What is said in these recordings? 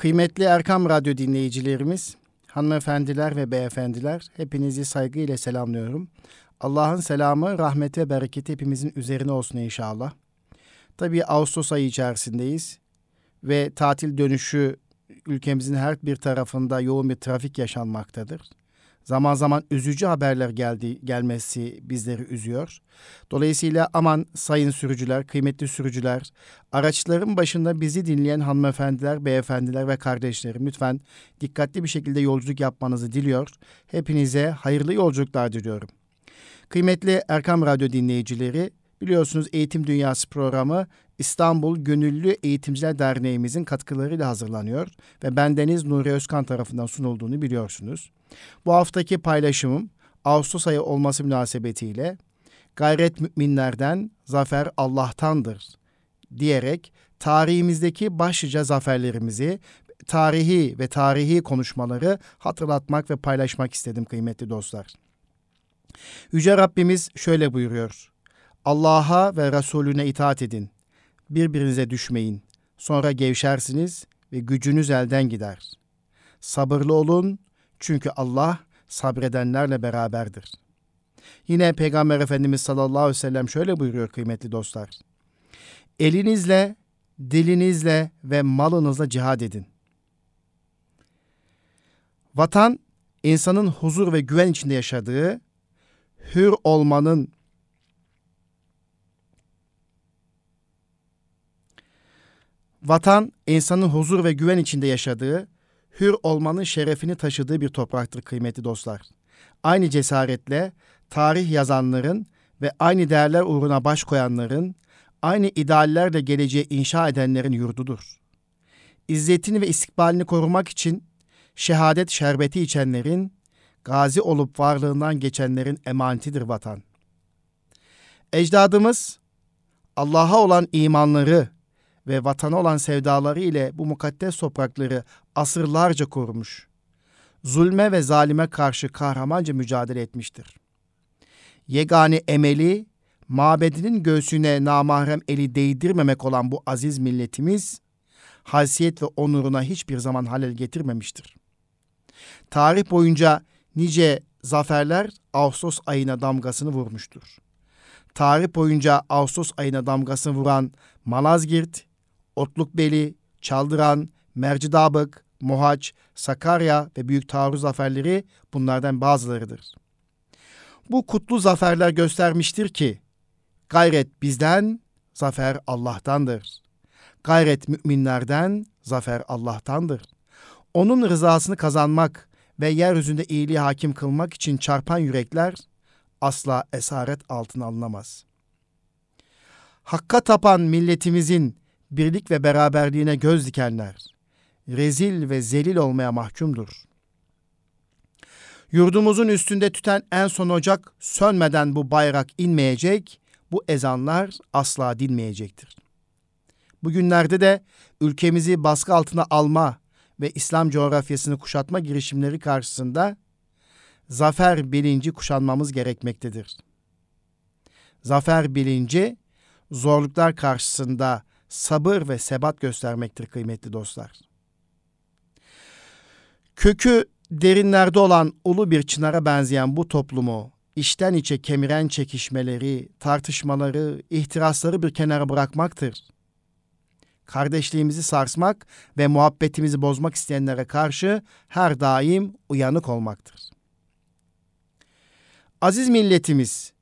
Kıymetli Erkam Radyo dinleyicilerimiz, hanımefendiler ve beyefendiler, hepinizi saygıyla selamlıyorum. Allah'ın selamı, rahmeti ve bereketi hepimizin üzerine olsun inşallah. Tabii Ağustos ayı içerisindeyiz ve tatil dönüşü ülkemizin her bir tarafında yoğun bir trafik yaşanmaktadır. Zaman zaman üzücü haberler geldi gelmesi bizleri üzüyor. Dolayısıyla aman sayın sürücüler, kıymetli sürücüler, araçların başında bizi dinleyen hanımefendiler, beyefendiler ve kardeşlerim lütfen dikkatli bir şekilde yolculuk yapmanızı diliyor. Hepinize hayırlı yolculuklar diliyorum. Kıymetli Erkam Radyo dinleyicileri, biliyorsunuz Eğitim Dünyası programı İstanbul Gönüllü Eğitimciler Derneğimizin katkılarıyla hazırlanıyor ve bendeniz Nuri Özkan tarafından sunulduğunu biliyorsunuz. Bu haftaki paylaşımım Ağustos ayı olması münasebetiyle gayret müminlerden zafer Allah'tandır diyerek tarihimizdeki başlıca zaferlerimizi, tarihi ve tarihi konuşmaları hatırlatmak ve paylaşmak istedim kıymetli dostlar. Yüce Rabbimiz şöyle buyuruyor. Allah'a ve Resulüne itaat edin. Birbirinize düşmeyin. Sonra gevşersiniz ve gücünüz elden gider. Sabırlı olun çünkü Allah sabredenlerle beraberdir. Yine Peygamber Efendimiz sallallahu aleyhi ve sellem şöyle buyuruyor kıymetli dostlar. Elinizle, dilinizle ve malınızla cihad edin. Vatan, insanın huzur ve güven içinde yaşadığı, hür olmanın Vatan, insanın huzur ve güven içinde yaşadığı, hür olmanın şerefini taşıdığı bir topraktır kıymetli dostlar. Aynı cesaretle tarih yazanların ve aynı değerler uğruna baş koyanların, aynı ideallerle geleceği inşa edenlerin yurdudur. İzzetini ve istikbalini korumak için şehadet şerbeti içenlerin, gazi olup varlığından geçenlerin emanetidir vatan. Ecdadımız Allah'a olan imanları ve vatana olan sevdaları ile bu mukaddes toprakları asırlarca korumuş. Zulme ve zalime karşı kahramanca mücadele etmiştir. Yegane emeli, mabedinin göğsüne namahrem eli değdirmemek olan bu aziz milletimiz, haysiyet ve onuruna hiçbir zaman halel getirmemiştir. Tarih boyunca nice zaferler Ağustos ayına damgasını vurmuştur. Tarih boyunca Ağustos ayına damgasını vuran Malazgirt, Otlukbeli, Çaldıran, Mercidabık, Mohaç, Sakarya ve Büyük Taarruz zaferleri bunlardan bazılarıdır. Bu kutlu zaferler göstermiştir ki gayret bizden, zafer Allah'tandır. Gayret müminlerden, zafer Allah'tandır. Onun rızasını kazanmak ve yeryüzünde iyiliği hakim kılmak için çarpan yürekler asla esaret altına alınamaz. Hakka tapan milletimizin birlik ve beraberliğine göz dikenler, rezil ve zelil olmaya mahkumdur. Yurdumuzun üstünde tüten en son ocak sönmeden bu bayrak inmeyecek, bu ezanlar asla dinmeyecektir. Bugünlerde de ülkemizi baskı altına alma ve İslam coğrafyasını kuşatma girişimleri karşısında zafer bilinci kuşanmamız gerekmektedir. Zafer bilinci zorluklar karşısında sabır ve sebat göstermektir kıymetli dostlar. Kökü derinlerde olan ulu bir çınara benzeyen bu toplumu içten içe kemiren çekişmeleri, tartışmaları, ihtirasları bir kenara bırakmaktır. Kardeşliğimizi sarsmak ve muhabbetimizi bozmak isteyenlere karşı her daim uyanık olmaktır. Aziz milletimiz,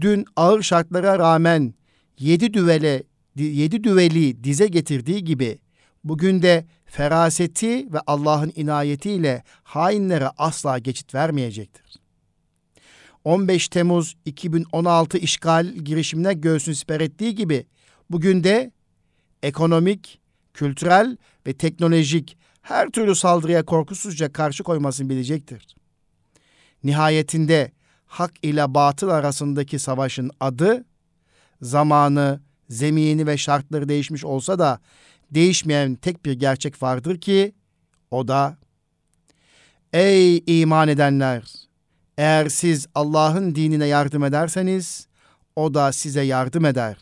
dün ağır şartlara rağmen yedi düvele yedi düveli dize getirdiği gibi bugün de feraseti ve Allah'ın inayetiyle hainlere asla geçit vermeyecektir. 15 Temmuz 2016 işgal girişimine göğsünü siper ettiği gibi bugün de ekonomik, kültürel ve teknolojik her türlü saldırıya korkusuzca karşı koymasını bilecektir. Nihayetinde hak ile batıl arasındaki savaşın adı, zamanı, zemini ve şartları değişmiş olsa da değişmeyen tek bir gerçek vardır ki o da Ey iman edenler! Eğer siz Allah'ın dinine yardım ederseniz o da size yardım eder.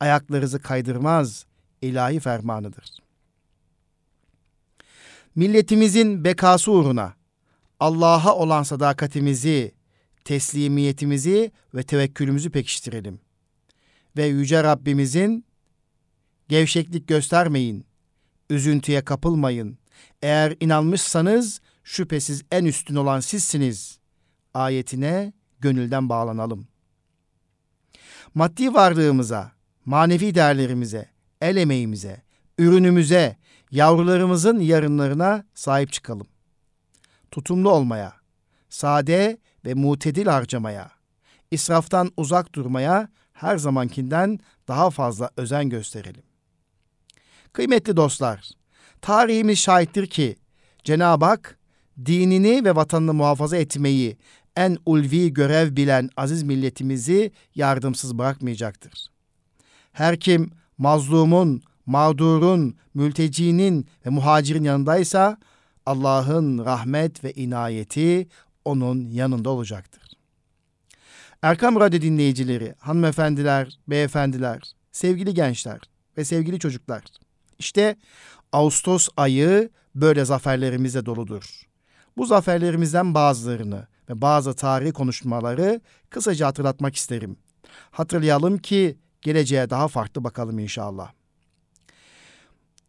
Ayaklarınızı kaydırmaz ilahi fermanıdır. Milletimizin bekası uğruna Allah'a olan sadakatimizi, teslimiyetimizi ve tevekkülümüzü pekiştirelim. Ve Yüce Rabbimizin gevşeklik göstermeyin, üzüntüye kapılmayın. Eğer inanmışsanız şüphesiz en üstün olan sizsiniz. Ayetine gönülden bağlanalım. Maddi varlığımıza, manevi değerlerimize, el emeğimize, ürünümüze, yavrularımızın yarınlarına sahip çıkalım. Tutumlu olmaya, sade ve mutedil harcamaya, israftan uzak durmaya her zamankinden daha fazla özen gösterelim. Kıymetli dostlar, tarihimiz şahittir ki Cenab-ı Hak dinini ve vatanını muhafaza etmeyi en ulvi görev bilen aziz milletimizi yardımsız bırakmayacaktır. Her kim mazlumun, mağdurun, mültecinin ve muhacirin yanındaysa Allah'ın rahmet ve inayeti onun yanında olacaktır. Erkam Radyo dinleyicileri, hanımefendiler, beyefendiler, sevgili gençler ve sevgili çocuklar. İşte Ağustos ayı böyle zaferlerimizle doludur. Bu zaferlerimizden bazılarını ve bazı tarihi konuşmaları kısaca hatırlatmak isterim. Hatırlayalım ki geleceğe daha farklı bakalım inşallah.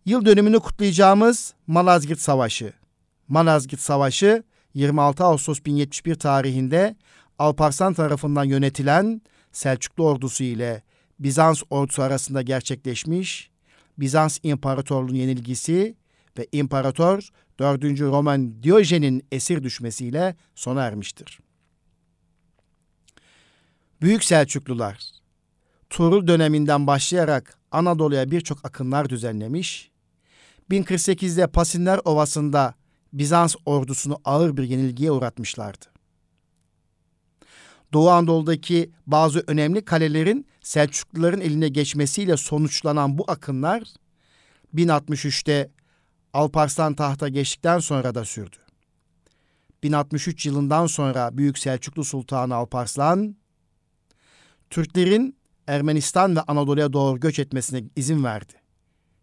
Yıl dönümünü kutlayacağımız Malazgirt Savaşı. Malazgirt Savaşı 26 Ağustos 1071 tarihinde Alparslan tarafından yönetilen Selçuklu ordusu ile Bizans ordusu arasında gerçekleşmiş Bizans İmparatorluğu'nun yenilgisi ve İmparator 4. Roman Diyojen'in esir düşmesiyle sona ermiştir. Büyük Selçuklular Tuğrul döneminden başlayarak Anadolu'ya birçok akınlar düzenlemiş, 1048'de Pasinler Ovası'nda Bizans ordusunu ağır bir yenilgiye uğratmışlardı. Doğu Anadolu'daki bazı önemli kalelerin Selçukluların eline geçmesiyle sonuçlanan bu akınlar 1063'te Alparslan tahta geçtikten sonra da sürdü. 1063 yılından sonra Büyük Selçuklu Sultanı Alparslan, Türklerin Ermenistan ve Anadolu'ya doğru göç etmesine izin verdi.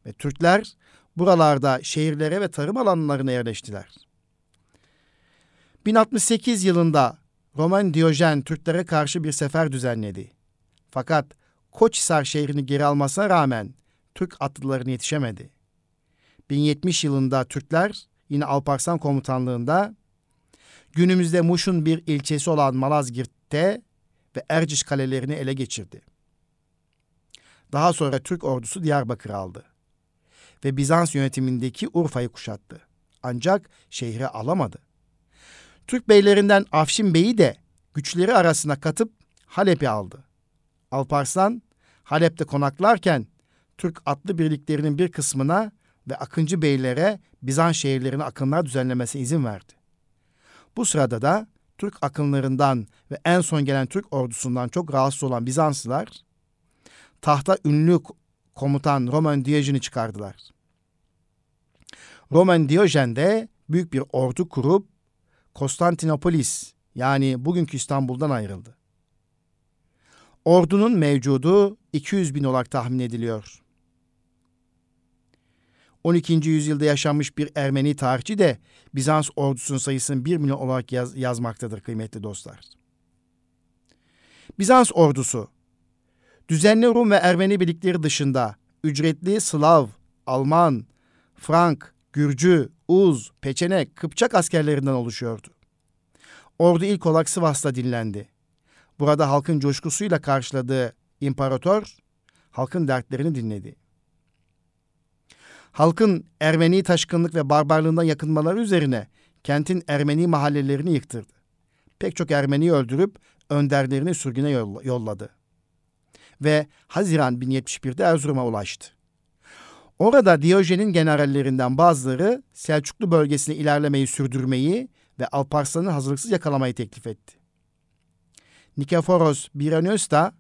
Ve Türkler buralarda şehirlere ve tarım alanlarına yerleştiler. 1068 yılında Roman Diyojen Türklere karşı bir sefer düzenledi. Fakat Koçhisar şehrini geri almasına rağmen Türk atlılarına yetişemedi. 1070 yılında Türkler yine Alparslan komutanlığında günümüzde Muş'un bir ilçesi olan Malazgirt'te ve Erciş kalelerini ele geçirdi. Daha sonra Türk ordusu Diyarbakır aldı ve Bizans yönetimindeki Urfa'yı kuşattı. Ancak şehri alamadı. Türk beylerinden Afşin Bey'i de güçleri arasına katıp Halep'i aldı. Alparslan Halep'te konaklarken Türk atlı birliklerinin bir kısmına ve Akıncı beylere Bizans şehirlerine akınlar düzenlemesi izin verdi. Bu sırada da Türk akınlarından ve en son gelen Türk ordusundan çok rahatsız olan Bizanslılar tahta ünlü komutan Roman Diyojen'i çıkardılar. Roman Diyojen de büyük bir ordu kurup Konstantinopolis yani bugünkü İstanbul'dan ayrıldı. Ordunun mevcudu 200 bin olarak tahmin ediliyor. 12. yüzyılda yaşanmış bir Ermeni tarihçi de Bizans ordusunun sayısını 1 milyon olarak yaz, yazmaktadır kıymetli dostlar. Bizans ordusu düzenli Rum ve Ermeni birlikleri dışında ücretli Slav, Alman, Frank, Gürcü, Uz, Peçenek, Kıpçak askerlerinden oluşuyordu. Ordu ilk olarak Sivas'ta dinlendi. Burada halkın coşkusuyla karşıladığı imparator, halkın dertlerini dinledi. Halkın Ermeni taşkınlık ve barbarlığından yakınmaları üzerine kentin Ermeni mahallelerini yıktırdı. Pek çok Ermeniyi öldürüp önderlerini sürgüne yolladı. Ve Haziran 1071'de Erzurum'a ulaştı. Orada Diyojen'in generallerinden bazıları Selçuklu bölgesine ilerlemeyi sürdürmeyi ve Alparslan'ı hazırlıksız yakalamayı teklif etti. Nikeforos Biranios da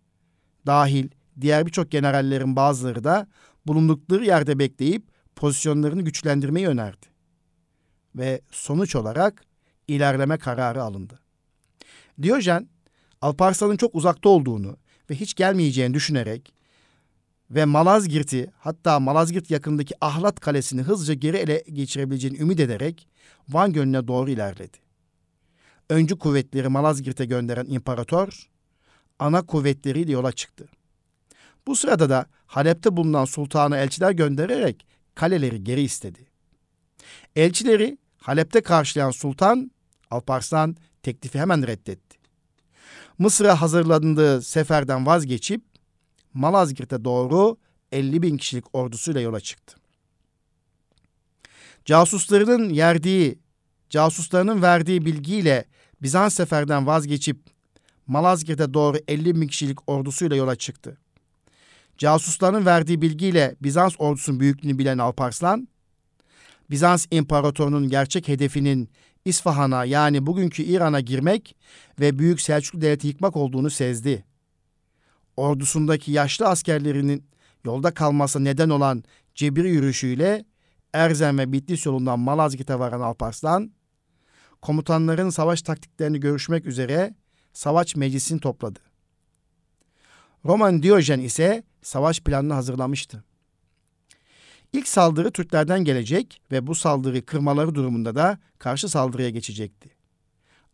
dahil diğer birçok generallerin bazıları da bulundukları yerde bekleyip pozisyonlarını güçlendirmeyi önerdi. Ve sonuç olarak ilerleme kararı alındı. Diyojen, Alparslan'ın çok uzakta olduğunu ve hiç gelmeyeceğini düşünerek ve Malazgirt'i hatta Malazgirt yakındaki Ahlat Kalesi'ni hızlıca geri ele geçirebileceğini ümit ederek Van Gölü'ne doğru ilerledi. Öncü kuvvetleri Malazgirt'e gönderen imparator ana kuvvetleriyle yola çıktı. Bu sırada da Halep'te bulunan sultanı elçiler göndererek kaleleri geri istedi. Elçileri Halep'te karşılayan sultan Alparslan teklifi hemen reddetti. Mısır'a hazırlandığı seferden vazgeçip Malazgirt'e doğru 50 bin kişilik ordusuyla yola çıktı. Casuslarının yerdiği, casuslarının verdiği bilgiyle Bizans seferden vazgeçip Malazgirt'e doğru 50 bin kişilik ordusuyla yola çıktı. Casusların verdiği bilgiyle Bizans ordusunun büyüklüğünü bilen Alparslan, Bizans imparatorunun gerçek hedefinin İsfahan'a yani bugünkü İran'a girmek ve Büyük Selçuklu Devleti yıkmak olduğunu sezdi. Ordusundaki yaşlı askerlerinin yolda kalması neden olan cebir yürüyüşüyle Erzen ve Bitlis yolundan Malazgirt'e varan Alparslan, komutanların savaş taktiklerini görüşmek üzere savaş meclisini topladı. Roman Diyojen ise savaş planını hazırlamıştı. İlk saldırı Türklerden gelecek ve bu saldırı kırmaları durumunda da karşı saldırıya geçecekti.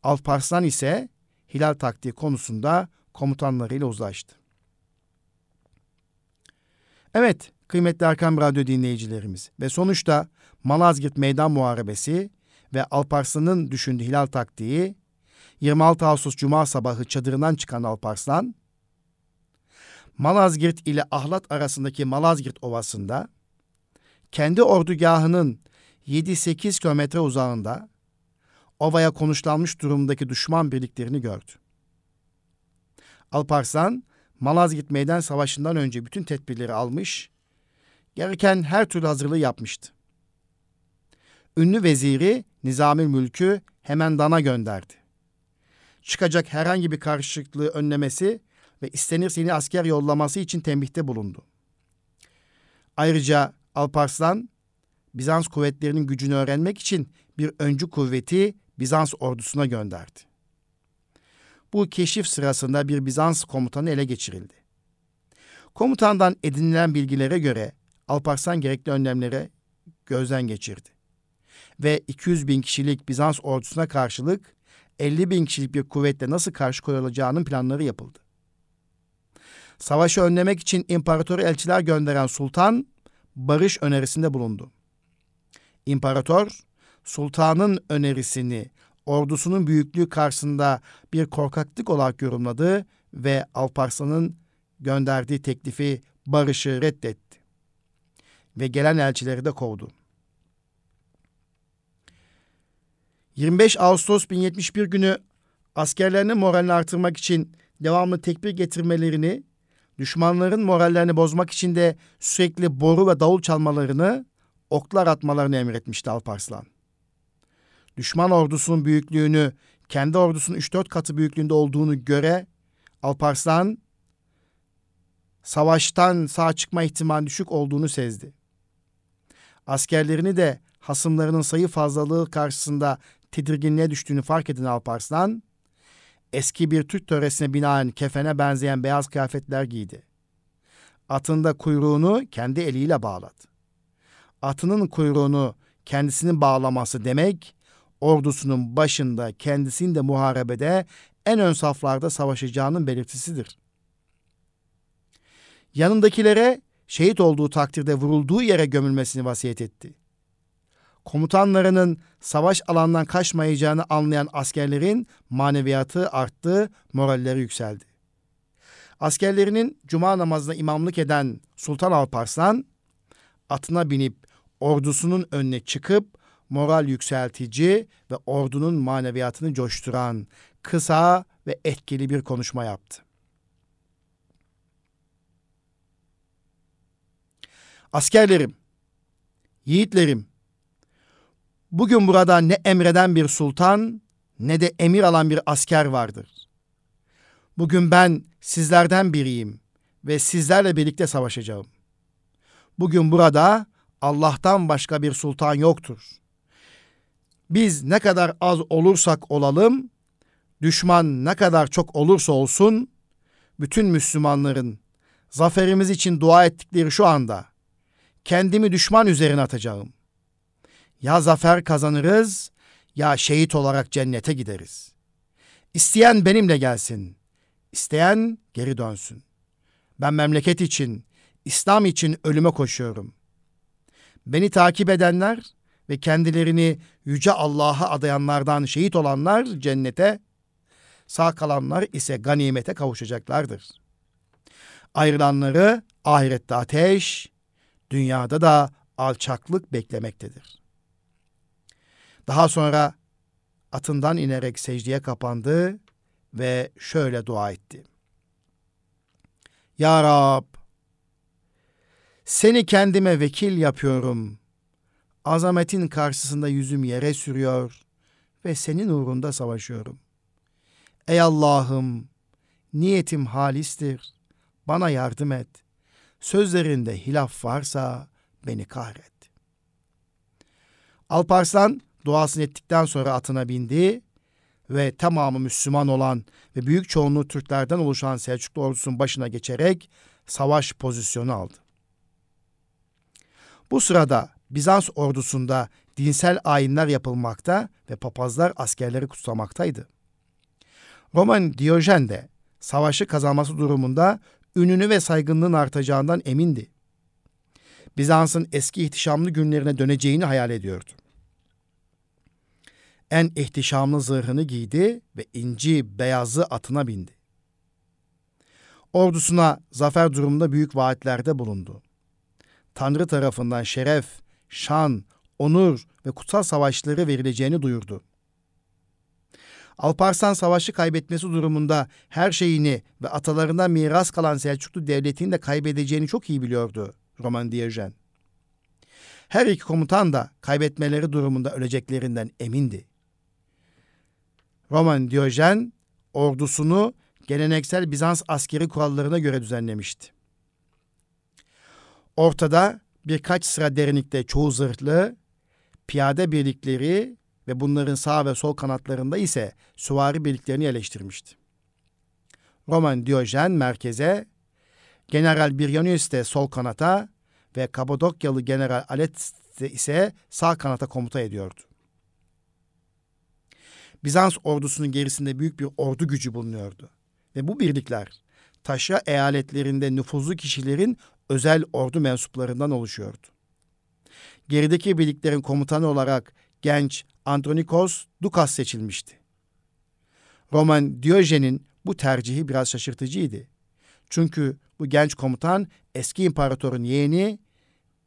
Alparslan ise hilal taktiği konusunda komutanlarıyla uzlaştı. Evet, kıymetli Erkam Radyo dinleyicilerimiz ve sonuçta Malazgirt Meydan Muharebesi ve Alparslan'ın düşündüğü hilal taktiği 26 Ağustos Cuma sabahı çadırından çıkan Alparslan, Malazgirt ile Ahlat arasındaki Malazgirt Ovası'nda kendi ordugahının 7-8 kilometre uzağında ovaya konuşlanmış durumdaki düşman birliklerini gördü. Alparslan, Malazgirt Meydan Savaşı'ndan önce bütün tedbirleri almış, gereken her türlü hazırlığı yapmıştı. Ünlü veziri Nizamül Mülk'ü hemen Dan'a gönderdi. Çıkacak herhangi bir karışıklığı önlemesi ve istenirse yeni asker yollaması için tembihte bulundu. Ayrıca Alparslan, Bizans kuvvetlerinin gücünü öğrenmek için bir öncü kuvveti Bizans ordusuna gönderdi. Bu keşif sırasında bir Bizans komutanı ele geçirildi. Komutandan edinilen bilgilere göre Alparslan gerekli önlemlere gözden geçirdi. Ve 200 bin kişilik Bizans ordusuna karşılık 50 bin kişilik bir kuvvetle nasıl karşı koyulacağının planları yapıldı. Savaşı önlemek için imparator elçiler gönderen sultan barış önerisinde bulundu. İmparator, sultanın önerisini ordusunun büyüklüğü karşısında bir korkaklık olarak yorumladı ve Alparslan'ın gönderdiği teklifi barışı reddetti. Ve gelen elçileri de kovdu. 25 Ağustos 1071 günü askerlerinin moralini artırmak için devamlı tekbir getirmelerini düşmanların morallerini bozmak için de sürekli boru ve davul çalmalarını, oklar atmalarını emretmişti Alparslan. Düşman ordusunun büyüklüğünü kendi ordusunun 3-4 katı büyüklüğünde olduğunu göre Alparslan savaştan sağ çıkma ihtimali düşük olduğunu sezdi. Askerlerini de hasımlarının sayı fazlalığı karşısında tedirginliğe düştüğünü fark eden Alparslan, eski bir Türk töresine binaen kefene benzeyen beyaz kıyafetler giydi. Atında kuyruğunu kendi eliyle bağladı. Atının kuyruğunu kendisinin bağlaması demek, ordusunun başında kendisinin de muharebede en ön saflarda savaşacağının belirtisidir. Yanındakilere şehit olduğu takdirde vurulduğu yere gömülmesini vasiyet etti komutanlarının savaş alanından kaçmayacağını anlayan askerlerin maneviyatı arttı, moralleri yükseldi. Askerlerinin cuma namazına imamlık eden Sultan Alparslan atına binip ordusunun önüne çıkıp moral yükseltici ve ordunun maneviyatını coşturan kısa ve etkili bir konuşma yaptı. Askerlerim, yiğitlerim, Bugün burada ne emreden bir sultan ne de emir alan bir asker vardır. Bugün ben sizlerden biriyim ve sizlerle birlikte savaşacağım. Bugün burada Allah'tan başka bir sultan yoktur. Biz ne kadar az olursak olalım, düşman ne kadar çok olursa olsun, bütün Müslümanların zaferimiz için dua ettikleri şu anda kendimi düşman üzerine atacağım. Ya zafer kazanırız ya şehit olarak cennete gideriz. İsteyen benimle gelsin. İsteyen geri dönsün. Ben memleket için, İslam için ölüme koşuyorum. Beni takip edenler ve kendilerini yüce Allah'a adayanlardan şehit olanlar cennete, sağ kalanlar ise ganimete kavuşacaklardır. Ayrılanları ahirette ateş, dünyada da alçaklık beklemektedir. Daha sonra atından inerek secdeye kapandı ve şöyle dua etti. Ya Rab, seni kendime vekil yapıyorum. Azametin karşısında yüzüm yere sürüyor ve senin uğrunda savaşıyorum. Ey Allah'ım, niyetim halistir. Bana yardım et. Sözlerinde hilaf varsa beni kahret. Alparslan duasını ettikten sonra atına bindi ve tamamı Müslüman olan ve büyük çoğunluğu Türklerden oluşan Selçuklu ordusunun başına geçerek savaş pozisyonu aldı. Bu sırada Bizans ordusunda dinsel ayinler yapılmakta ve papazlar askerleri kutsamaktaydı. Roman Diyojen de savaşı kazanması durumunda ününü ve saygınlığın artacağından emindi. Bizans'ın eski ihtişamlı günlerine döneceğini hayal ediyordu. En ihtişamlı zırhını giydi ve inci beyazı atına bindi. Ordusuna zafer durumunda büyük vaatlerde bulundu. Tanrı tarafından şeref, şan, onur ve kutsal savaşları verileceğini duyurdu. Alparslan savaşı kaybetmesi durumunda her şeyini ve atalarından miras kalan Selçuklu devletini de kaybedeceğini çok iyi biliyordu Roman Diyojen. Her iki komutan da kaybetmeleri durumunda öleceklerinden emindi. Roman Diyojen ordusunu geleneksel Bizans askeri kurallarına göre düzenlemişti. Ortada birkaç sıra derinlikte çoğu zırhlı, piyade birlikleri ve bunların sağ ve sol kanatlarında ise süvari birliklerini yerleştirmişti. Roman Diyojen merkeze, General Biryanius de sol kanata ve Kabadokyalı General Alet ise sağ kanata komuta ediyordu. Bizans ordusunun gerisinde büyük bir ordu gücü bulunuyordu. Ve bu birlikler taşra eyaletlerinde nüfuzlu kişilerin özel ordu mensuplarından oluşuyordu. Gerideki birliklerin komutanı olarak genç Andronikos Dukas seçilmişti. Roman Diyojen'in bu tercihi biraz şaşırtıcıydı. Çünkü bu genç komutan eski imparatorun yeğeni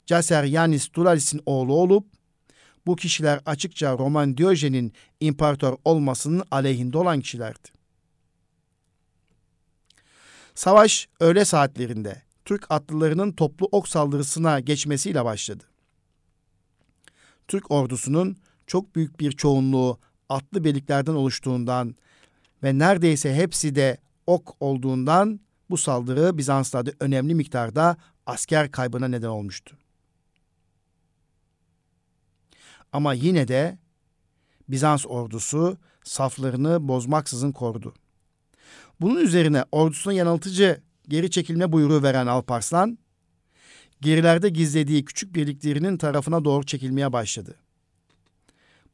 Caser Yanis Tulalis'in oğlu olup bu kişiler açıkça Roman Diyojen'in imparator olmasının aleyhinde olan kişilerdi. Savaş öğle saatlerinde Türk atlılarının toplu ok saldırısına geçmesiyle başladı. Türk ordusunun çok büyük bir çoğunluğu atlı birliklerden oluştuğundan ve neredeyse hepsi de ok olduğundan bu saldırı Bizanslarda önemli miktarda asker kaybına neden olmuştu. Ama yine de Bizans ordusu saflarını bozmaksızın korudu. Bunun üzerine ordusuna yanıltıcı geri çekilme buyruğu veren Alparslan, gerilerde gizlediği küçük birliklerinin tarafına doğru çekilmeye başladı.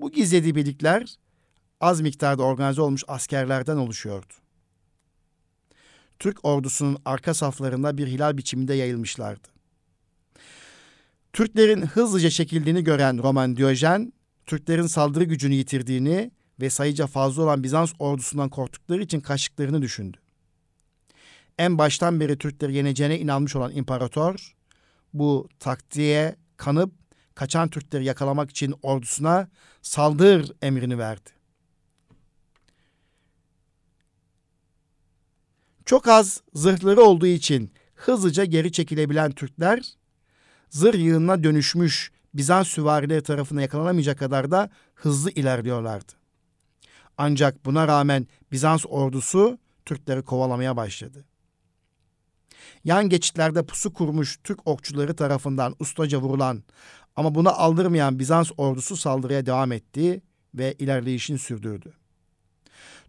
Bu gizlediği birlikler az miktarda organize olmuş askerlerden oluşuyordu. Türk ordusunun arka saflarında bir hilal biçiminde yayılmışlardı. Türklerin hızlıca çekildiğini gören Roman Diyojen, Türklerin saldırı gücünü yitirdiğini ve sayıca fazla olan Bizans ordusundan korktukları için kaçtıklarını düşündü. En baştan beri Türkleri yeneceğine inanmış olan imparator, bu taktiğe kanıp kaçan Türkleri yakalamak için ordusuna saldır emrini verdi. Çok az zırhları olduğu için hızlıca geri çekilebilen Türkler zırh yığınına dönüşmüş Bizans süvarileri tarafından yakalanamayacak kadar da hızlı ilerliyorlardı. Ancak buna rağmen Bizans ordusu Türkleri kovalamaya başladı. Yan geçitlerde pusu kurmuş Türk okçuları tarafından ustaca vurulan ama buna aldırmayan Bizans ordusu saldırıya devam etti ve ilerleyişini sürdürdü.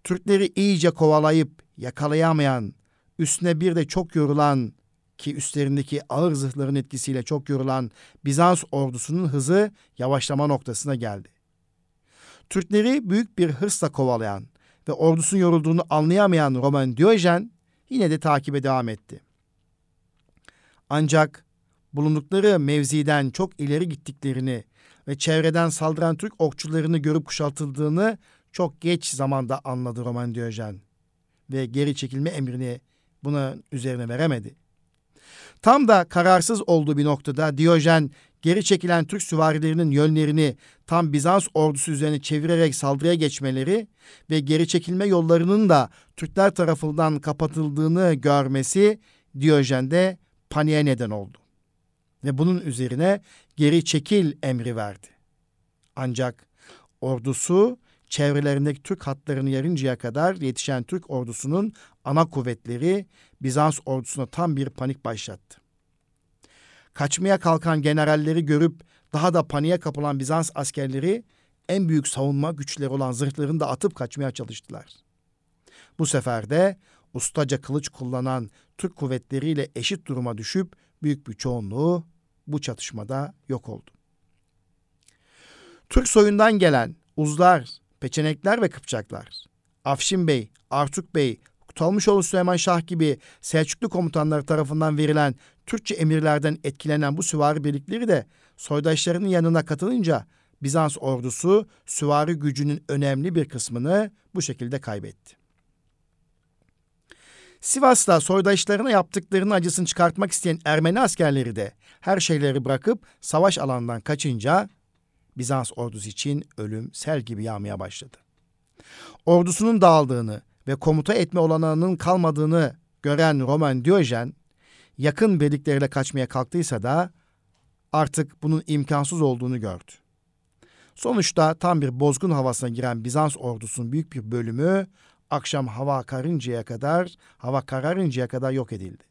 Türkleri iyice kovalayıp yakalayamayan, üstüne bir de çok yorulan ki üstlerindeki ağır zırhların etkisiyle çok yorulan Bizans ordusunun hızı yavaşlama noktasına geldi. Türkleri büyük bir hırsla kovalayan ve ordusunun yorulduğunu anlayamayan Roman Diyojen yine de takibe devam etti. Ancak bulundukları mevziden çok ileri gittiklerini ve çevreden saldıran Türk okçularını görüp kuşatıldığını çok geç zamanda anladı Roman Diyojen ve geri çekilme emrini buna üzerine veremedi. Tam da kararsız olduğu bir noktada Diyojen geri çekilen Türk süvarilerinin yönlerini tam Bizans ordusu üzerine çevirerek saldırıya geçmeleri ve geri çekilme yollarının da Türkler tarafından kapatıldığını görmesi Diyojen'de paniğe neden oldu. Ve bunun üzerine geri çekil emri verdi. Ancak ordusu çevrelerindeki Türk hatlarını yarıncaya kadar yetişen Türk ordusunun ana kuvvetleri Bizans ordusuna tam bir panik başlattı. Kaçmaya kalkan generalleri görüp daha da paniğe kapılan Bizans askerleri en büyük savunma güçleri olan zırhlarını da atıp kaçmaya çalıştılar. Bu sefer de ustaca kılıç kullanan Türk kuvvetleriyle eşit duruma düşüp büyük bir çoğunluğu bu çatışmada yok oldu. Türk soyundan gelen Uzlar, Peçenekler ve Kıpçaklar, Afşin Bey, Artuk Bey, Talmışoğlu Süleyman Şah gibi Selçuklu komutanları tarafından verilen Türkçe emirlerden etkilenen bu süvari birlikleri de soydaşlarının yanına katılınca Bizans ordusu süvari gücünün önemli bir kısmını bu şekilde kaybetti. Sivas'ta soydaşlarına yaptıklarının acısını çıkartmak isteyen Ermeni askerleri de her şeyleri bırakıp savaş alanından kaçınca Bizans ordusu için ölüm sel gibi yağmaya başladı. Ordusunun dağıldığını ve komuta etme olanağının kalmadığını gören Roman Diyojen, yakın birlikleriyle kaçmaya kalktıysa da artık bunun imkansız olduğunu gördü. Sonuçta tam bir bozgun havasına giren Bizans ordusunun büyük bir bölümü akşam hava karıncaya kadar, hava kararıncaya kadar yok edildi.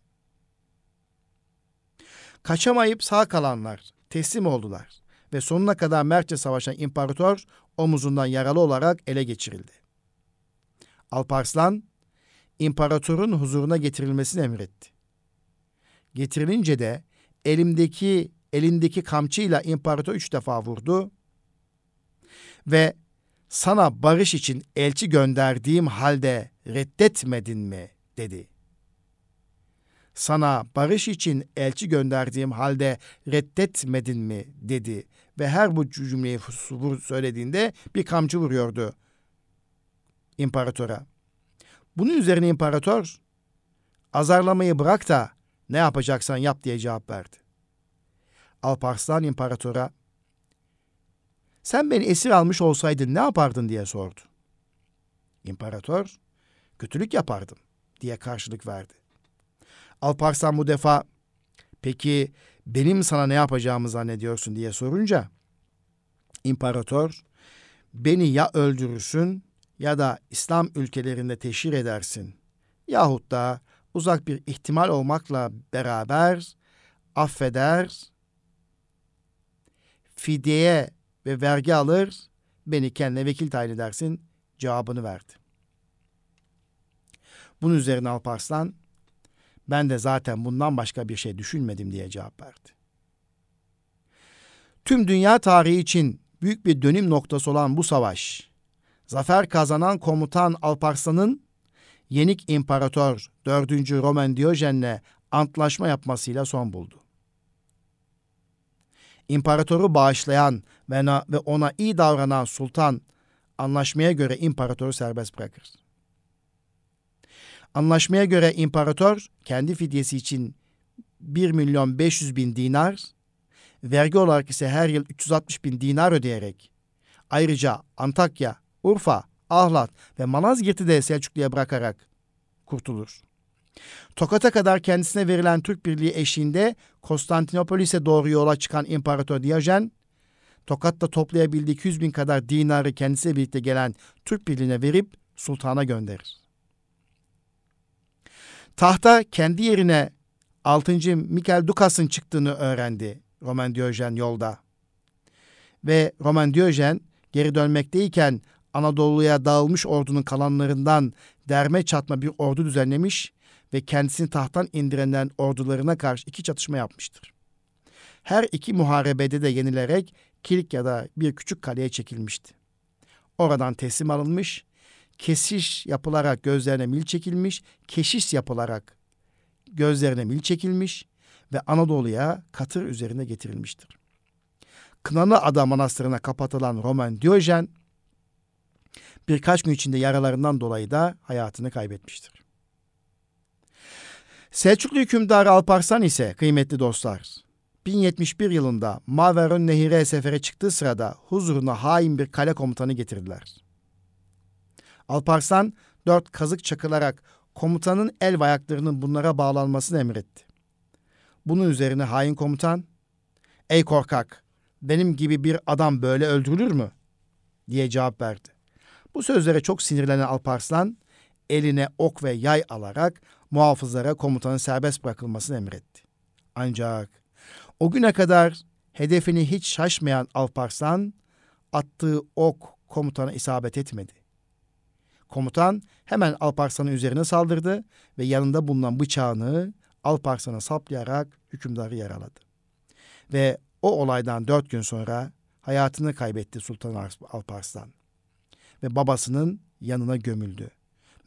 Kaçamayıp sağ kalanlar teslim oldular ve sonuna kadar mertçe savaşan imparator omuzundan yaralı olarak ele geçirildi. Alparslan, imparatorun huzuruna getirilmesini emretti. Getirilince de elimdeki elindeki kamçıyla imparator üç defa vurdu ve sana barış için elçi gönderdiğim halde reddetmedin mi dedi. Sana barış için elçi gönderdiğim halde reddetmedin mi dedi ve her bu cümleyi söylediğinde bir kamçı vuruyordu imparatora. Bunun üzerine imparator azarlamayı bırak da ne yapacaksan yap diye cevap verdi. Alparslan imparatora sen beni esir almış olsaydın ne yapardın diye sordu. İmparator kötülük yapardım diye karşılık verdi. Alparslan bu defa peki benim sana ne yapacağımı zannediyorsun diye sorunca imparator beni ya öldürürsün ya da İslam ülkelerinde teşhir edersin yahut da uzak bir ihtimal olmakla beraber affeder, fidye ve vergi alır, beni kendine vekil tayin edersin cevabını verdi. Bunun üzerine Alparslan, ben de zaten bundan başka bir şey düşünmedim diye cevap verdi. Tüm dünya tarihi için büyük bir dönüm noktası olan bu savaş, zafer kazanan komutan Alparslan'ın Yenik İmparator 4. Roman Diyojen'le antlaşma yapmasıyla son buldu. İmparatoru bağışlayan ve ona iyi davranan sultan anlaşmaya göre imparatoru serbest bırakır. Anlaşmaya göre imparator kendi fidyesi için 1 milyon 500 bin dinar, vergi olarak ise her yıl 360 bin dinar ödeyerek ayrıca Antakya, Urfa, Ahlat ve Malazgirt'i de Selçuklu'ya bırakarak kurtulur. Tokat'a kadar kendisine verilen Türk Birliği eşliğinde Konstantinopolis'e doğru yola çıkan İmparator Diyojen, Tokat'ta toplayabildiği 200 bin kadar dinarı kendisiyle birlikte gelen Türk Birliği'ne verip sultana gönderir. Tahta kendi yerine 6. Mikel Dukas'ın çıktığını öğrendi Roman Diyojen yolda. Ve Roman Diyojen geri dönmekteyken Anadolu'ya dağılmış ordunun kalanlarından derme çatma bir ordu düzenlemiş ve kendisini tahttan indirenlerin ordularına karşı iki çatışma yapmıştır. Her iki muharebede de yenilerek Kilikya'da bir küçük kaleye çekilmişti. Oradan teslim alınmış, kesiş yapılarak gözlerine mil çekilmiş, keşiş yapılarak gözlerine mil çekilmiş ve Anadolu'ya katır üzerine getirilmiştir. Kınalı Ada Manastırı'na kapatılan Roman Diyojen birkaç gün içinde yaralarından dolayı da hayatını kaybetmiştir. Selçuklu hükümdarı Alparslan ise kıymetli dostlar 1071 yılında Maveron Nehir'e sefere çıktığı sırada huzuruna hain bir kale komutanı getirdiler. Alparslan dört kazık çakılarak komutanın el ve ayaklarının bunlara bağlanmasını emretti. Bunun üzerine hain komutan, ''Ey korkak, benim gibi bir adam böyle öldürülür mü?'' diye cevap verdi. Bu sözlere çok sinirlenen Alparslan, eline ok ve yay alarak muhafızlara komutanın serbest bırakılmasını emretti. Ancak o güne kadar hedefini hiç şaşmayan Alparslan, attığı ok komutana isabet etmedi. Komutan hemen Alparslan'ın üzerine saldırdı ve yanında bulunan bıçağını Alparslan'a saplayarak hükümdarı yaraladı. Ve o olaydan dört gün sonra hayatını kaybetti Sultan Alparslan. Ve babasının yanına gömüldü.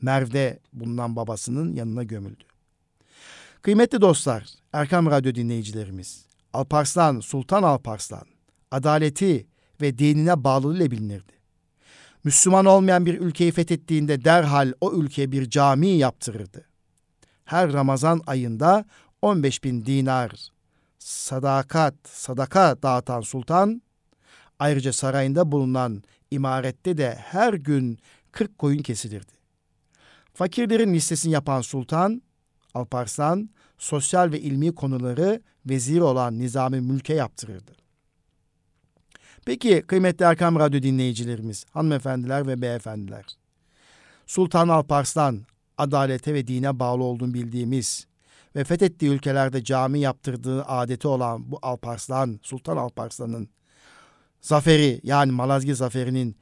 Merv'de bulunan babasının yanına gömüldü. Kıymetli dostlar, Erkam Radyo dinleyicilerimiz, Alparslan, Sultan Alparslan, adaleti ve dinine bağlılığıyla bilinirdi. Müslüman olmayan bir ülkeyi fethettiğinde derhal o ülkeye bir cami yaptırırdı. Her Ramazan ayında 15 bin dinar sadakat, sadaka dağıtan sultan, ayrıca sarayında bulunan imarette de her gün 40 koyun kesilirdi. Fakirlerin listesini yapan sultan, Alparslan, sosyal ve ilmi konuları vezir olan Nizami Mülk'e yaptırırdı. Peki kıymetli Erkam Radyo dinleyicilerimiz, hanımefendiler ve beyefendiler. Sultan Alparslan, adalete ve dine bağlı olduğunu bildiğimiz ve fethettiği ülkelerde cami yaptırdığı adeti olan bu Alparslan, Sultan Alparslan'ın zaferi yani Malazgirt zaferinin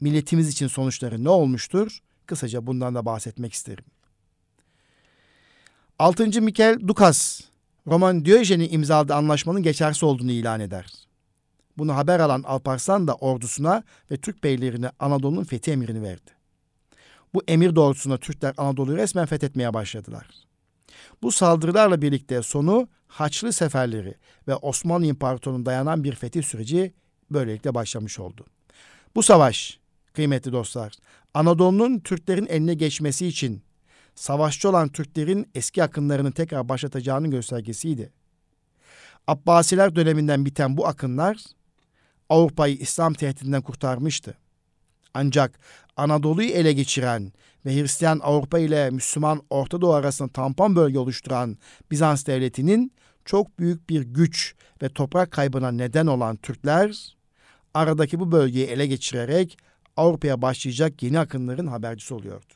milletimiz için sonuçları ne olmuştur? Kısaca bundan da bahsetmek isterim. 6. Mikel Dukas, Roman Diyojen'in imzaladığı anlaşmanın geçersiz olduğunu ilan eder. Bunu haber alan Alparslan da ordusuna ve Türk beylerine Anadolu'nun fethi emrini verdi. Bu emir doğrultusunda Türkler Anadolu'yu resmen fethetmeye başladılar. Bu saldırılarla birlikte sonu Haçlı seferleri ve Osmanlı İmparatorluğu'na dayanan bir fetih süreci böylelikle başlamış oldu. Bu savaş kıymetli dostlar Anadolu'nun Türklerin eline geçmesi için savaşçı olan Türklerin eski akınlarını tekrar başlatacağının göstergesiydi. Abbasiler döneminden biten bu akınlar Avrupa'yı İslam tehdidinden kurtarmıştı. Ancak Anadolu'yu ele geçiren ve Hristiyan Avrupa ile Müslüman Orta Doğu arasında tampon bölge oluşturan Bizans devletinin çok büyük bir güç ve toprak kaybına neden olan Türkler aradaki bu bölgeyi ele geçirerek Avrupa'ya başlayacak yeni akınların habercisi oluyordu.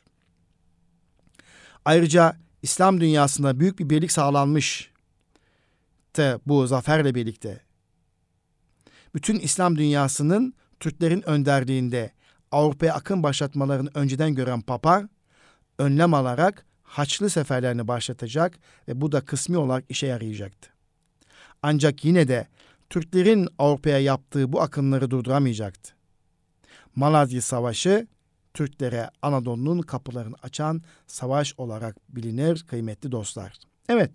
Ayrıca İslam dünyasında büyük bir birlik sağlanmış bu zaferle birlikte. Bütün İslam dünyasının Türklerin önderliğinde Avrupa'ya akın başlatmalarını önceden gören Papa, önlem alarak Haçlı seferlerini başlatacak ve bu da kısmi olarak işe yarayacaktı. Ancak yine de Türklerin Avrupa'ya yaptığı bu akınları durduramayacaktı. Malazgirt Savaşı Türklere Anadolu'nun kapılarını açan savaş olarak bilinir kıymetli dostlar. Evet,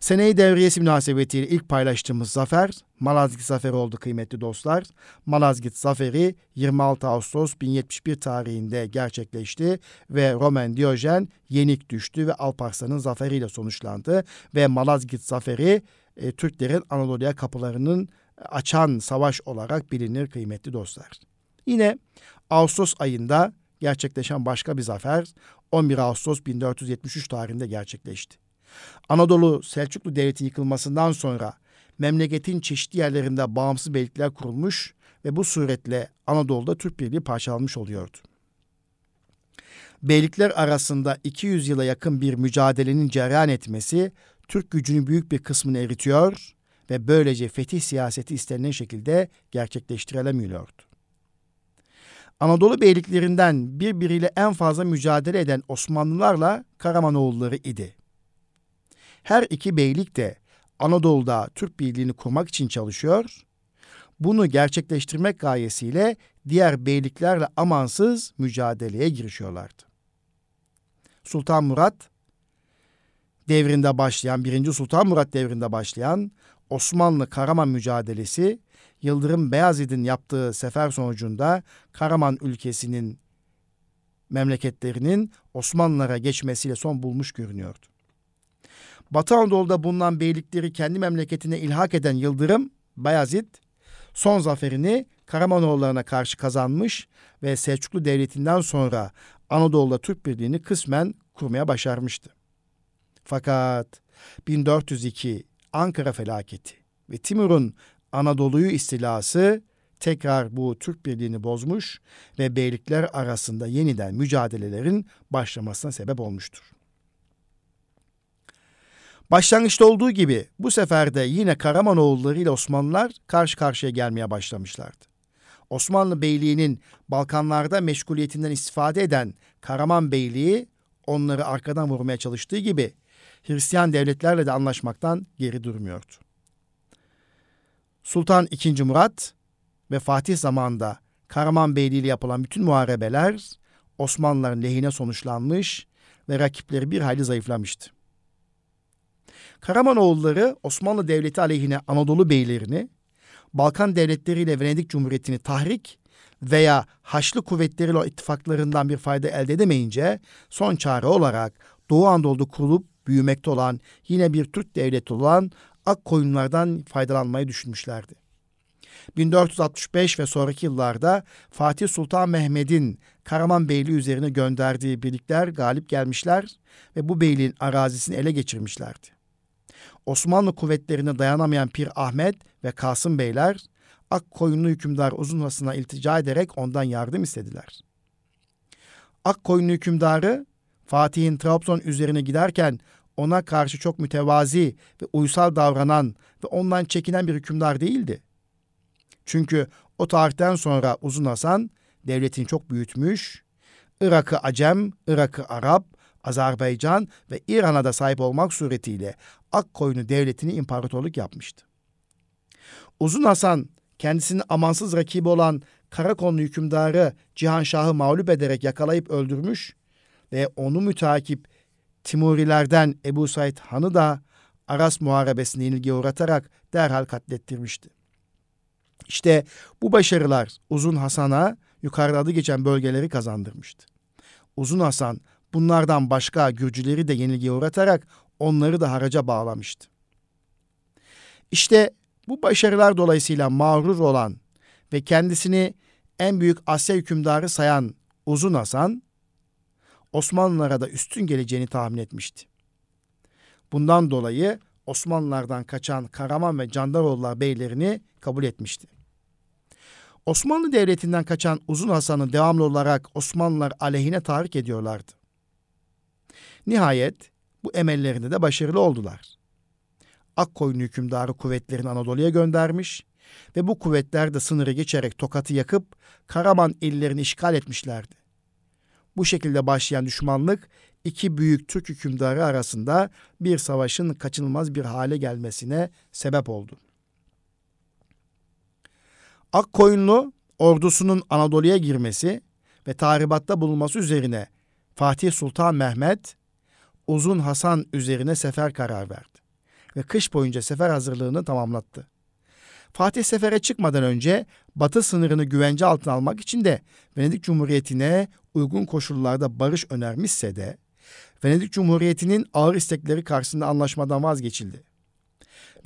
seneyi devriyesi münasebetiyle ilk paylaştığımız zafer Malazgirt Zaferi oldu kıymetli dostlar. Malazgirt Zaferi 26 Ağustos 1071 tarihinde gerçekleşti ve Roman Diyojen yenik düştü ve Alparslan'ın zaferiyle sonuçlandı ve Malazgirt Zaferi e, Türklerin Anadolu'ya kapılarının açan savaş olarak bilinir kıymetli dostlar. Yine Ağustos ayında gerçekleşen başka bir zafer 11 Ağustos 1473 tarihinde gerçekleşti. Anadolu Selçuklu Devleti yıkılmasından sonra memleketin çeşitli yerlerinde bağımsız beylikler kurulmuş ve bu suretle Anadolu'da Türk Birliği parçalanmış oluyordu. Beylikler arasında 200 yıla yakın bir mücadelenin cereyan etmesi Türk gücünün büyük bir kısmını eritiyor ve böylece fetih siyaseti istenilen şekilde gerçekleştirilemiyordu. Anadolu beyliklerinden birbiriyle en fazla mücadele eden Osmanlılarla Karamanoğulları idi. Her iki beylik de Anadolu'da Türk birliğini kurmak için çalışıyor. Bunu gerçekleştirmek gayesiyle diğer beyliklerle amansız mücadeleye girişiyorlardı. Sultan Murat devrinde başlayan, 1. Sultan Murat devrinde başlayan Osmanlı Karaman mücadelesi Yıldırım Beyazıt'ın yaptığı sefer sonucunda Karaman ülkesinin memleketlerinin Osmanlılara geçmesiyle son bulmuş görünüyordu. Batı Anadolu'da bulunan beylikleri kendi memleketine ilhak eden Yıldırım Bayezid son zaferini Karamanoğullarına karşı kazanmış ve Selçuklu Devleti'nden sonra Anadolu'da Türk Birliği'ni kısmen kurmaya başarmıştı. Fakat 1402 Ankara felaketi ve Timur'un Anadolu'yu istilası tekrar bu Türk birliğini bozmuş ve beylikler arasında yeniden mücadelelerin başlamasına sebep olmuştur. Başlangıçta olduğu gibi bu sefer de yine Karamanoğulları ile Osmanlılar karşı karşıya gelmeye başlamışlardı. Osmanlı Beyliği'nin Balkanlarda meşguliyetinden istifade eden Karaman Beyliği onları arkadan vurmaya çalıştığı gibi Hristiyan devletlerle de anlaşmaktan geri durmuyordu. Sultan II. Murat ve Fatih zamanında Karaman Beyliği ile yapılan bütün muharebeler Osmanlıların lehine sonuçlanmış ve rakipleri bir hayli zayıflamıştı. Karamanoğulları Osmanlı Devleti aleyhine Anadolu beylerini, Balkan devletleriyle Venedik Cumhuriyeti'ni tahrik veya Haçlı kuvvetleriyle ittifaklarından bir fayda elde edemeyince son çare olarak Doğu Anadolu'da kurulup büyümekte olan yine bir Türk devleti olan ak koyunlardan faydalanmayı düşünmüşlerdi. 1465 ve sonraki yıllarda Fatih Sultan Mehmet'in Karaman Beyliği üzerine gönderdiği birlikler galip gelmişler ve bu beyliğin arazisini ele geçirmişlerdi. Osmanlı kuvvetlerine dayanamayan Pir Ahmet ve Kasım Beyler Ak koyunlu hükümdar Uzunhasın'a iltica ederek ondan yardım istediler. Ak koyunlu hükümdarı Fatih'in Trabzon üzerine giderken ona karşı çok mütevazi ve uysal davranan ve ondan çekinen bir hükümdar değildi. Çünkü o tarihten sonra Uzun Hasan devletini çok büyütmüş, Irak'ı Acem, Irak'ı Arap, Azerbaycan ve İran'a da sahip olmak suretiyle Akkoyunlu devletini imparatorluk yapmıştı. Uzun Hasan kendisinin amansız rakibi olan Karakonlu hükümdarı Cihan Şah'ı mağlup ederek yakalayıp öldürmüş ve onu mütakip Timurilerden Ebu Said Han'ı da Aras Muharebesi'ne yenilgi uğratarak derhal katlettirmişti. İşte bu başarılar Uzun Hasan'a yukarıda adı geçen bölgeleri kazandırmıştı. Uzun Hasan bunlardan başka Gürcüleri de yenilgiye uğratarak onları da haraca bağlamıştı. İşte bu başarılar dolayısıyla mağrur olan ve kendisini en büyük Asya hükümdarı sayan Uzun Hasan, Osmanlılara da üstün geleceğini tahmin etmişti. Bundan dolayı Osmanlılardan kaçan Karaman ve Candaroğullar beylerini kabul etmişti. Osmanlı Devleti'nden kaçan Uzun Hasan'ı devamlı olarak Osmanlılar aleyhine tahrik ediyorlardı. Nihayet bu emellerinde de başarılı oldular. Akkoyun hükümdarı kuvvetlerini Anadolu'ya göndermiş ve bu kuvvetler de sınırı geçerek Tokat'ı yakıp Karaman illerini işgal etmişlerdi. Bu şekilde başlayan düşmanlık iki büyük Türk hükümdarı arasında bir savaşın kaçınılmaz bir hale gelmesine sebep oldu. Akkoyunlu ordusunun Anadolu'ya girmesi ve tahribatta bulunması üzerine Fatih Sultan Mehmet Uzun Hasan üzerine sefer karar verdi ve kış boyunca sefer hazırlığını tamamlattı. Fatih sefere çıkmadan önce batı sınırını güvence altına almak için de Venedik Cumhuriyeti'ne uygun koşullarda barış önermişse de Venedik Cumhuriyeti'nin ağır istekleri karşısında anlaşmadan vazgeçildi.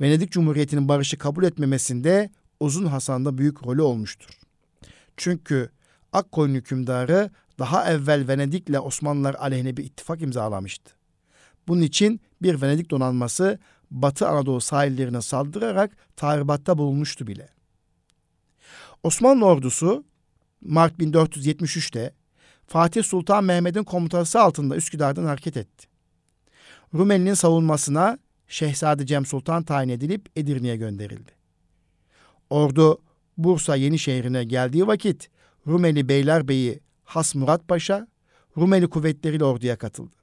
Venedik Cumhuriyeti'nin barışı kabul etmemesinde Uzun Hasan'da büyük rolü olmuştur. Çünkü Akkoyun hükümdarı daha evvel Venedik'le Osmanlılar aleyhine bir ittifak imzalamıştı. Bunun için bir Venedik donanması Batı Anadolu sahillerine saldırarak tahribatta bulunmuştu bile. Osmanlı ordusu Mart 1473'te Fatih Sultan Mehmet'in komutası altında Üsküdar'dan hareket etti. Rumeli'nin savunmasına Şehzade Cem Sultan tayin edilip Edirne'ye gönderildi. Ordu Bursa Yenişehir'ine geldiği vakit Rumeli Beylerbeyi Has Murat Paşa Rumeli kuvvetleriyle orduya katıldı.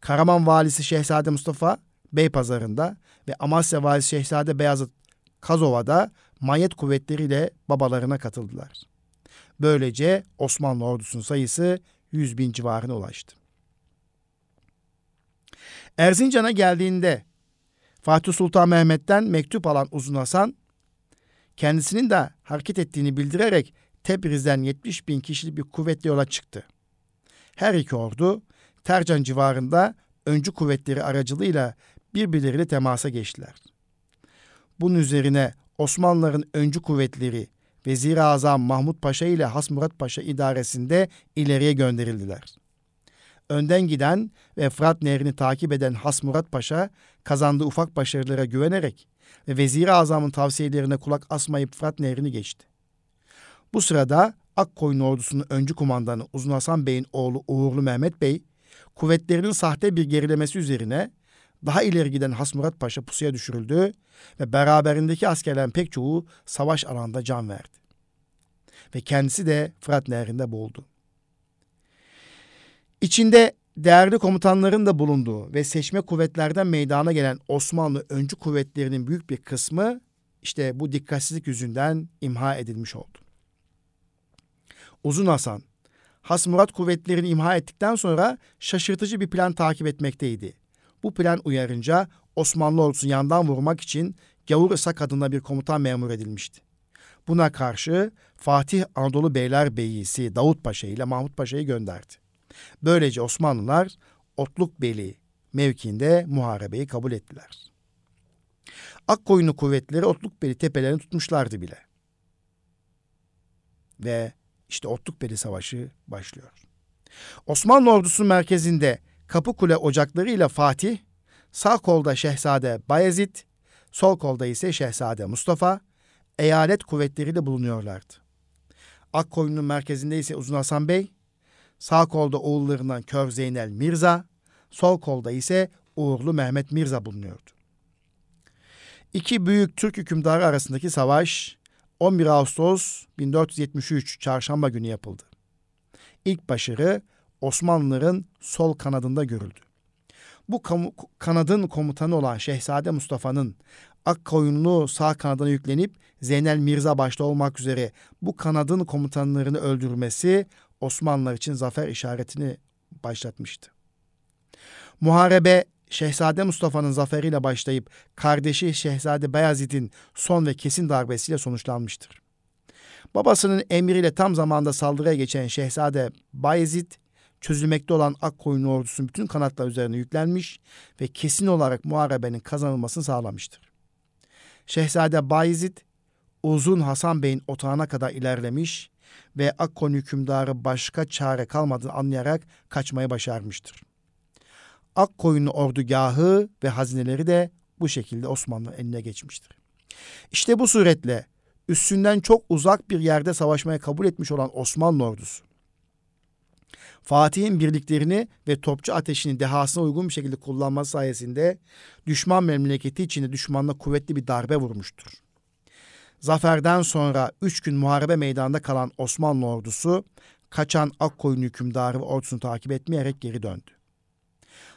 Karaman valisi Şehzade Mustafa Beypazarı'nda ve Amasya valisi Şehzade Beyazıt Kazova'da manyet kuvvetleriyle babalarına katıldılar. Böylece Osmanlı ordusunun sayısı 100 bin civarına ulaştı. Erzincan'a geldiğinde Fatih Sultan Mehmet'ten mektup alan Uzun Hasan, kendisinin de hareket ettiğini bildirerek Tebriz'den 70 bin kişilik bir kuvvetle yola çıktı. Her iki ordu Tercan civarında öncü kuvvetleri aracılığıyla birbirleriyle temasa geçtiler. Bunun üzerine Osmanlıların öncü kuvvetleri Vezir-i Azam Mahmut Paşa ile Hasmurat Paşa idaresinde ileriye gönderildiler. Önden giden ve Fırat Nehri'ni takip eden Hasmurat Paşa kazandığı ufak başarılara güvenerek ve Vezir-i Azam'ın tavsiyelerine kulak asmayıp Fırat Nehri'ni geçti. Bu sırada Akkoyun ordusunun öncü kumandanı Uzun Hasan Bey'in oğlu Uğurlu Mehmet Bey, kuvvetlerinin sahte bir gerilemesi üzerine daha ileri giden Hasmurat Paşa pusuya düşürüldü ve beraberindeki askerlerin pek çoğu savaş alanında can verdi. Ve kendisi de Fırat Nehri'nde boğuldu. İçinde değerli komutanların da bulunduğu ve seçme kuvvetlerden meydana gelen Osmanlı öncü kuvvetlerinin büyük bir kısmı işte bu dikkatsizlik yüzünden imha edilmiş oldu. Uzun Hasan, Has Murat kuvvetlerini imha ettikten sonra şaşırtıcı bir plan takip etmekteydi. Bu plan uyarınca Osmanlı ordusu yandan vurmak için Gavur Isak adında bir komutan memur edilmişti. Buna karşı Fatih Anadolu Beylerbeyi'si Davut Paşa ile Mahmut Paşa'yı gönderdi. Böylece Osmanlılar Otlukbeli mevkiinde muharebeyi kabul ettiler. Akkoyunlu kuvvetleri Otlukbeli tepelerini tutmuşlardı bile. Ve işte Otlukbeli Savaşı başlıyor. Osmanlı ordusunun merkezinde Kapıkule ocaklarıyla Fatih, sağ kolda Şehzade Bayezid, sol kolda ise Şehzade Mustafa, eyalet kuvvetleriyle bulunuyorlardı. Akkoyun'un merkezinde ise Uzun Hasan Bey, sağ kolda oğullarından Kör Zeynel Mirza, sol kolda ise Uğurlu Mehmet Mirza bulunuyordu. İki büyük Türk hükümdarı arasındaki savaş 11 Ağustos 1473 çarşamba günü yapıldı. İlk başarı Osmanlıların sol kanadında görüldü. Bu kanadın komutanı olan Şehzade Mustafa'nın Akkoyunlu sağ kanadına yüklenip Zeynel Mirza başta olmak üzere bu kanadın komutanlarını öldürmesi Osmanlılar için zafer işaretini başlatmıştı. Muharebe Şehzade Mustafa'nın zaferiyle başlayıp kardeşi Şehzade Beyazid'in son ve kesin darbesiyle sonuçlanmıştır. Babasının emriyle tam zamanda saldırıya geçen Şehzade Bayezid, çözülmekte olan Akkoyun ordusunun bütün kanatlar üzerine yüklenmiş ve kesin olarak muharebenin kazanılmasını sağlamıştır. Şehzade Bayezid, Uzun Hasan Bey'in otağına kadar ilerlemiş ve Akkon hükümdarı başka çare kalmadığını anlayarak kaçmayı başarmıştır. Akkoyunlu ordugahı ve hazineleri de bu şekilde Osmanlı eline geçmiştir. İşte bu suretle üstünden çok uzak bir yerde savaşmaya kabul etmiş olan Osmanlı ordusu, Fatih'in birliklerini ve topçu ateşini dehasına uygun bir şekilde kullanması sayesinde düşman memleketi içinde düşmanla kuvvetli bir darbe vurmuştur. Zaferden sonra üç gün muharebe meydanında kalan Osmanlı ordusu kaçan Akkoyun hükümdarı ve ordusunu takip etmeyerek geri döndü.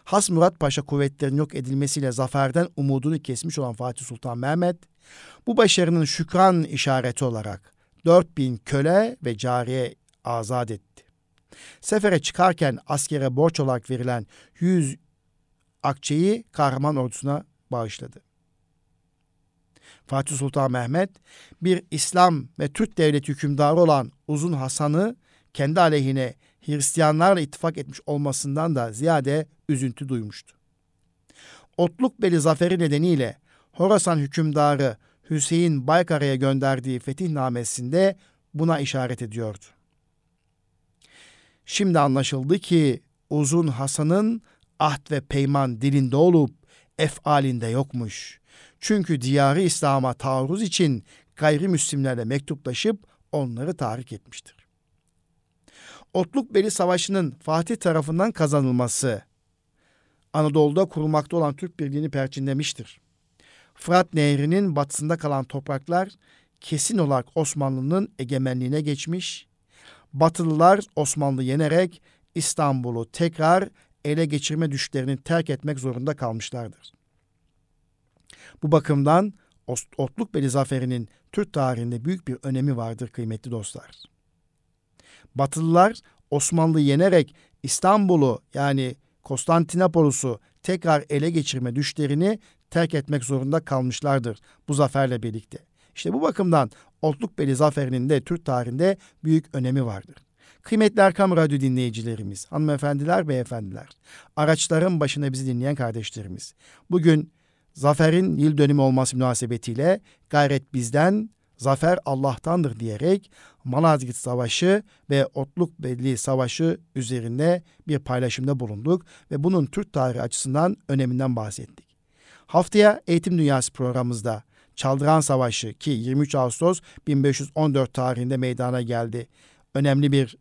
Has Murat Paşa kuvvetlerinin yok edilmesiyle zaferden umudunu kesmiş olan Fatih Sultan Mehmet, bu başarının şükran işareti olarak 4000 köle ve cariye azat etti. Sefere çıkarken askere borç olarak verilen 100 akçeyi kahraman ordusuna bağışladı. Fatih Sultan Mehmet bir İslam ve Türk devleti hükümdarı olan Uzun Hasan'ı kendi aleyhine Hristiyanlarla ittifak etmiş olmasından da ziyade üzüntü duymuştu. Otlukbeli zaferi nedeniyle Horasan hükümdarı Hüseyin Baykara'ya gönderdiği fetihnamesinde buna işaret ediyordu. Şimdi anlaşıldı ki Uzun Hasan'ın ahd ve peyman dilinde olup efalinde yokmuş. Çünkü diyarı İslam'a taarruz için gayrimüslimlerle mektuplaşıp onları tahrik etmiştir. Otlukbeli Savaşı'nın Fatih tarafından kazanılması Anadolu'da kurulmakta olan Türk birliğini perçinlemiştir. Fırat Nehri'nin batısında kalan topraklar kesin olarak Osmanlı'nın egemenliğine geçmiş Batılılar Osmanlı yenerek İstanbul'u tekrar ele geçirme düşlerini terk etmek zorunda kalmışlardır. Bu bakımdan Otlukbeli Zaferi'nin Türk tarihinde büyük bir önemi vardır kıymetli dostlar. Batılılar Osmanlı yenerek İstanbul'u yani Konstantinopol'u tekrar ele geçirme düşlerini terk etmek zorunda kalmışlardır bu zaferle birlikte. İşte bu bakımdan Otlukbeli zaferinin de Türk tarihinde büyük önemi vardır. Kıymetli Erkam Radyo dinleyicilerimiz, hanımefendiler, beyefendiler, araçların başına bizi dinleyen kardeşlerimiz. Bugün zaferin yıl dönümü olması münasebetiyle gayret bizden, zafer Allah'tandır diyerek Malazgirt Savaşı ve Otluk Belli Savaşı üzerinde bir paylaşımda bulunduk ve bunun Türk tarihi açısından öneminden bahsettik. Haftaya Eğitim Dünyası programımızda Çaldıran Savaşı ki 23 Ağustos 1514 tarihinde meydana geldi. Önemli bir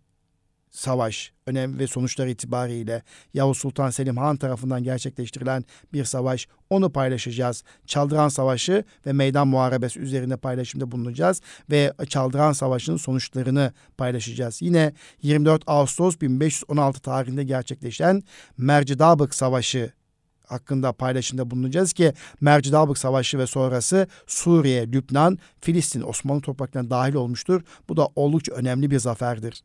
savaş, önem ve sonuçlar itibariyle Yavuz Sultan Selim Han tarafından gerçekleştirilen bir savaş. Onu paylaşacağız. Çaldıran Savaşı ve Meydan Muharebesi üzerine paylaşımda bulunacağız ve Çaldıran Savaşı'nın sonuçlarını paylaşacağız. Yine 24 Ağustos 1516 tarihinde gerçekleşen Mercidabık Savaşı hakkında paylaşımda bulunacağız ki Mercidabık Savaşı ve sonrası Suriye, Lübnan, Filistin Osmanlı topraklarına dahil olmuştur. Bu da oldukça önemli bir zaferdir.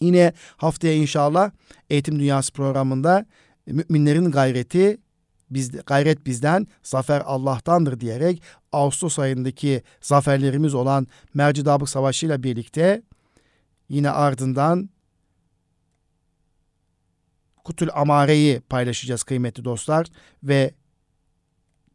Yine haftaya inşallah Eğitim Dünyası programında müminlerin gayreti biz, gayret bizden, zafer Allah'tandır diyerek Ağustos ayındaki zaferlerimiz olan Mercidabık Savaşı ile birlikte yine ardından Kutul Amare'yi paylaşacağız kıymetli dostlar ve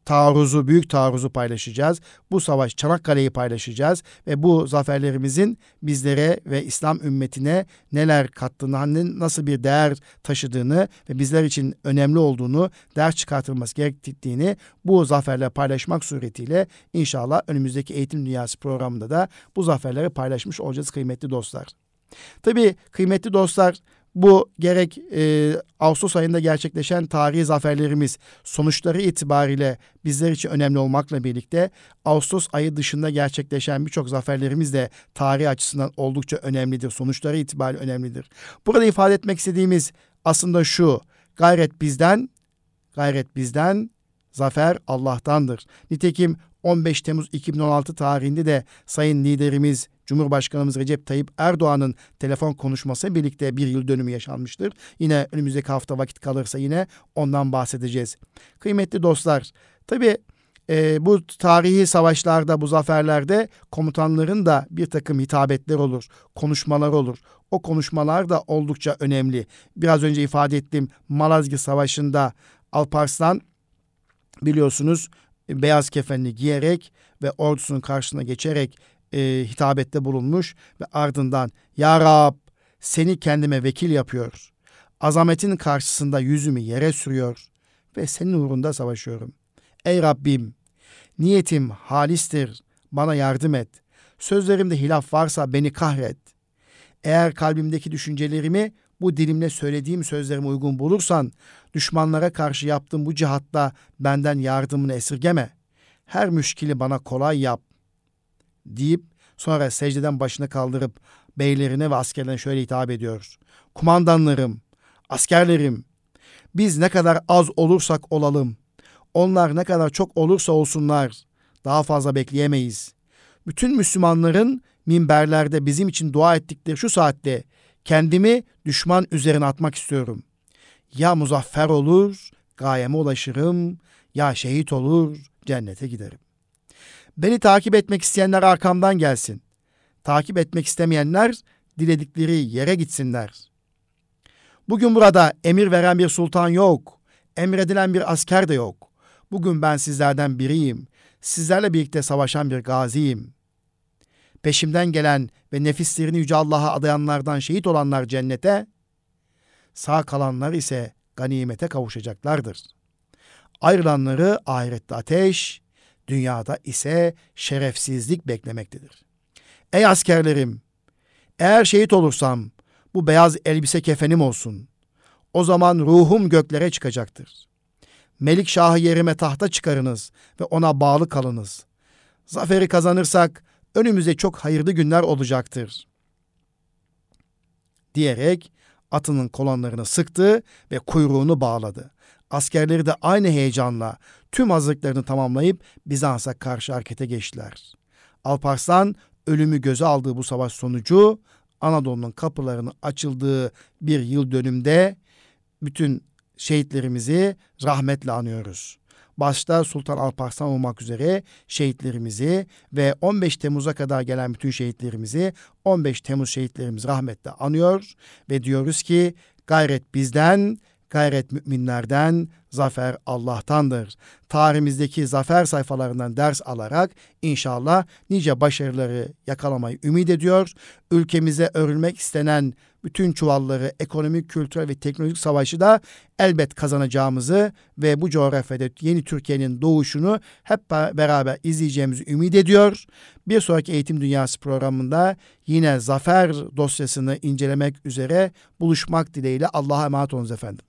taarruzu, büyük taarruzu paylaşacağız. Bu savaş Çanakkale'yi paylaşacağız ve bu zaferlerimizin bizlere ve İslam ümmetine neler kattığını, nasıl bir değer taşıdığını ve bizler için önemli olduğunu, ders çıkartılması gerektiğini bu zaferle paylaşmak suretiyle inşallah önümüzdeki Eğitim Dünyası programında da bu zaferleri paylaşmış olacağız kıymetli dostlar. Tabii kıymetli dostlar bu gerek e, Ağustos ayında gerçekleşen tarihi zaferlerimiz sonuçları itibariyle bizler için önemli olmakla birlikte Ağustos ayı dışında gerçekleşen birçok zaferlerimiz de tarih açısından oldukça önemlidir. Sonuçları itibariyle önemlidir. Burada ifade etmek istediğimiz aslında şu. Gayret bizden, gayret bizden, zafer Allah'tandır. Nitekim 15 Temmuz 2016 tarihinde de Sayın Liderimiz Cumhurbaşkanımız Recep Tayyip Erdoğan'ın telefon konuşması birlikte bir yıl dönümü yaşanmıştır. Yine önümüzdeki hafta vakit kalırsa yine ondan bahsedeceğiz. Kıymetli dostlar, tabii e, bu tarihi savaşlarda, bu zaferlerde komutanların da bir takım hitabetler olur, konuşmalar olur. O konuşmalar da oldukça önemli. Biraz önce ifade ettiğim Malazgirt Savaşı'nda Alparslan biliyorsunuz beyaz kefenli giyerek ve ordusunun karşısına geçerek e, hitabette bulunmuş ve ardından Ya Rab seni kendime vekil yapıyor. Azametin karşısında yüzümü yere sürüyor ve senin uğrunda savaşıyorum. Ey Rabbim niyetim halistir bana yardım et. Sözlerimde hilaf varsa beni kahret. Eğer kalbimdeki düşüncelerimi bu dilimle söylediğim sözlerime uygun bulursan, düşmanlara karşı yaptığım bu cihatta benden yardımını esirgeme. Her müşkili bana kolay yap deyip sonra secdeden başını kaldırıp beylerine ve askerlerine şöyle hitap ediyor. Kumandanlarım, askerlerim, biz ne kadar az olursak olalım, onlar ne kadar çok olursa olsunlar, daha fazla bekleyemeyiz. Bütün Müslümanların minberlerde bizim için dua ettikleri şu saatte kendimi düşman üzerine atmak istiyorum. Ya muzaffer olur, gayeme ulaşırım, ya şehit olur, cennete giderim. Beni takip etmek isteyenler arkamdan gelsin. Takip etmek istemeyenler diledikleri yere gitsinler. Bugün burada emir veren bir sultan yok. Emredilen bir asker de yok. Bugün ben sizlerden biriyim. Sizlerle birlikte savaşan bir gaziyim. Peşimden gelen ve nefislerini Yüce Allah'a adayanlardan şehit olanlar cennete, sağ kalanlar ise ganimete kavuşacaklardır. Ayrılanları ahirette ateş, dünyada ise şerefsizlik beklemektedir. Ey askerlerim! Eğer şehit olursam bu beyaz elbise kefenim olsun. O zaman ruhum göklere çıkacaktır. Melik Şah'ı yerime tahta çıkarınız ve ona bağlı kalınız. Zaferi kazanırsak önümüzde çok hayırlı günler olacaktır. diyerek atının kolanlarını sıktı ve kuyruğunu bağladı. Askerleri de aynı heyecanla tüm hazırlıklarını tamamlayıp Bizans'a karşı harekete geçtiler. Alparslan ölümü göze aldığı bu savaş sonucu Anadolu'nun kapılarının açıldığı bir yıl dönümde bütün şehitlerimizi rahmetle anıyoruz. Başta Sultan Alparslan olmak üzere şehitlerimizi ve 15 Temmuz'a kadar gelen bütün şehitlerimizi 15 Temmuz şehitlerimizi rahmetle anıyor ve diyoruz ki gayret bizden, gayret müminlerden, zafer Allah'tandır. Tarihimizdeki zafer sayfalarından ders alarak inşallah nice başarıları yakalamayı ümit ediyor. Ülkemize örülmek istenen bütün çuvalları ekonomik, kültürel ve teknolojik savaşı da elbet kazanacağımızı ve bu coğrafyada yeni Türkiye'nin doğuşunu hep beraber izleyeceğimizi ümit ediyor. Bir sonraki Eğitim Dünyası programında yine zafer dosyasını incelemek üzere buluşmak dileğiyle Allah'a emanet olunuz efendim.